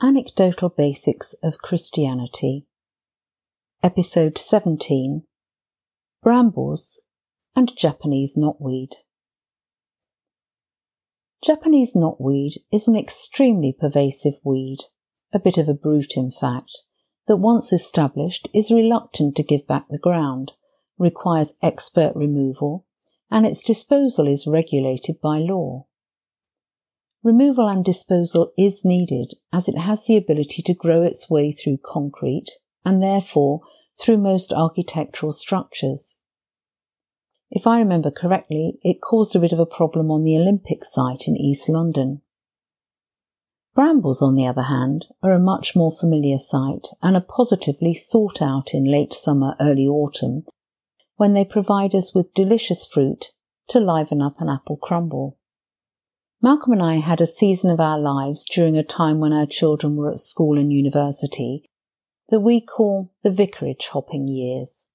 Anecdotal Basics of Christianity, Episode 17 Brambles and Japanese Knotweed. Japanese knotweed is an extremely pervasive weed, a bit of a brute in fact, that once established is reluctant to give back the ground, requires expert removal, and its disposal is regulated by law. Removal and disposal is needed as it has the ability to grow its way through concrete and therefore through most architectural structures. If I remember correctly, it caused a bit of a problem on the Olympic site in East London. Brambles, on the other hand, are a much more familiar sight and are positively sought out in late summer, early autumn, when they provide us with delicious fruit to liven up an apple crumble. Malcolm and I had a season of our lives during a time when our children were at school and university that we call the vicarage hopping years.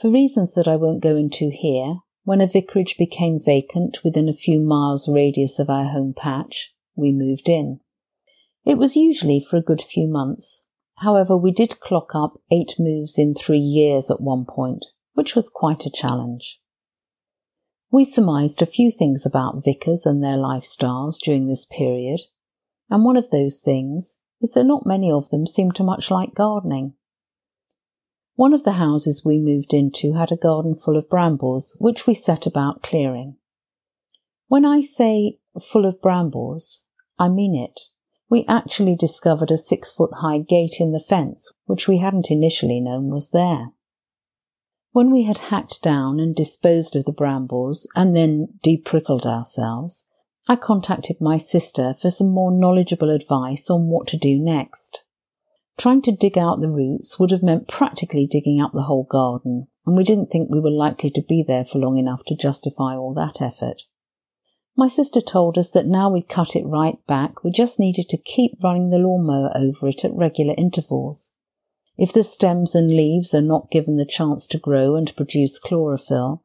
For reasons that I won't go into here, when a vicarage became vacant within a few miles radius of our home patch, we moved in. It was usually for a good few months. However, we did clock up eight moves in three years at one point, which was quite a challenge. We surmised a few things about vicars and their lifestyles during this period, and one of those things is that not many of them seem to much like gardening. One of the houses we moved into had a garden full of brambles, which we set about clearing. When I say full of brambles, I mean it. We actually discovered a six foot high gate in the fence, which we hadn't initially known was there. When we had hacked down and disposed of the brambles and then deprickled ourselves, I contacted my sister for some more knowledgeable advice on what to do next. Trying to dig out the roots would have meant practically digging up the whole garden, and we didn't think we were likely to be there for long enough to justify all that effort. My sister told us that now we'd cut it right back, we just needed to keep running the lawnmower over it at regular intervals. If the stems and leaves are not given the chance to grow and produce chlorophyll,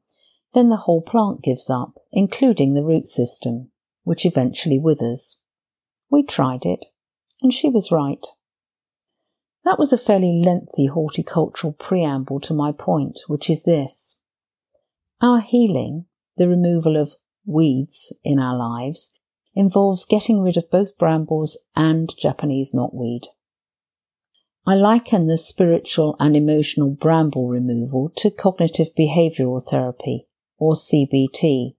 then the whole plant gives up, including the root system, which eventually withers. We tried it, and she was right. That was a fairly lengthy horticultural preamble to my point, which is this. Our healing, the removal of weeds in our lives, involves getting rid of both brambles and Japanese knotweed. I liken the spiritual and emotional bramble removal to cognitive behavioral therapy, or CBT.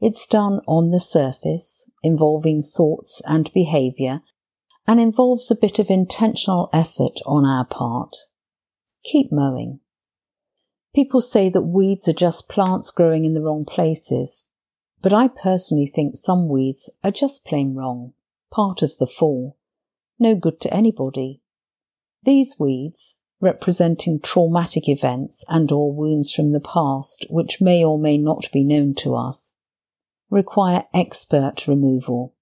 It's done on the surface, involving thoughts and behavior, and involves a bit of intentional effort on our part. Keep mowing. People say that weeds are just plants growing in the wrong places, but I personally think some weeds are just plain wrong, part of the fall, no good to anybody, these weeds, representing traumatic events and or wounds from the past which may or may not be known to us, require expert removal.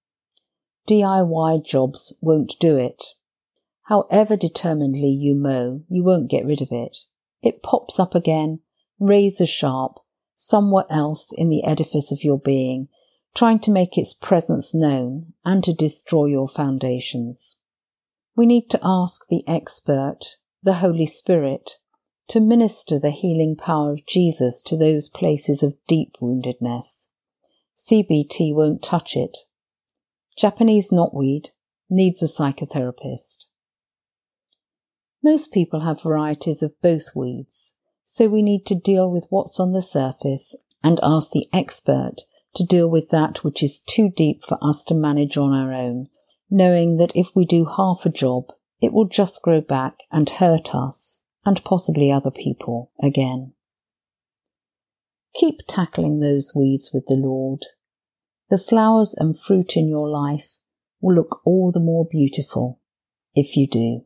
DIY jobs won't do it. However determinedly you mow, you won't get rid of it. It pops up again, razor sharp, somewhere else in the edifice of your being, trying to make its presence known and to destroy your foundations. We need to ask the expert, the Holy Spirit, to minister the healing power of Jesus to those places of deep woundedness. CBT won't touch it. Japanese knotweed needs a psychotherapist. Most people have varieties of both weeds, so we need to deal with what's on the surface and ask the expert to deal with that which is too deep for us to manage on our own knowing that if we do half a job, it will just grow back and hurt us and possibly other people again. Keep tackling those weeds with the Lord. The flowers and fruit in your life will look all the more beautiful if you do.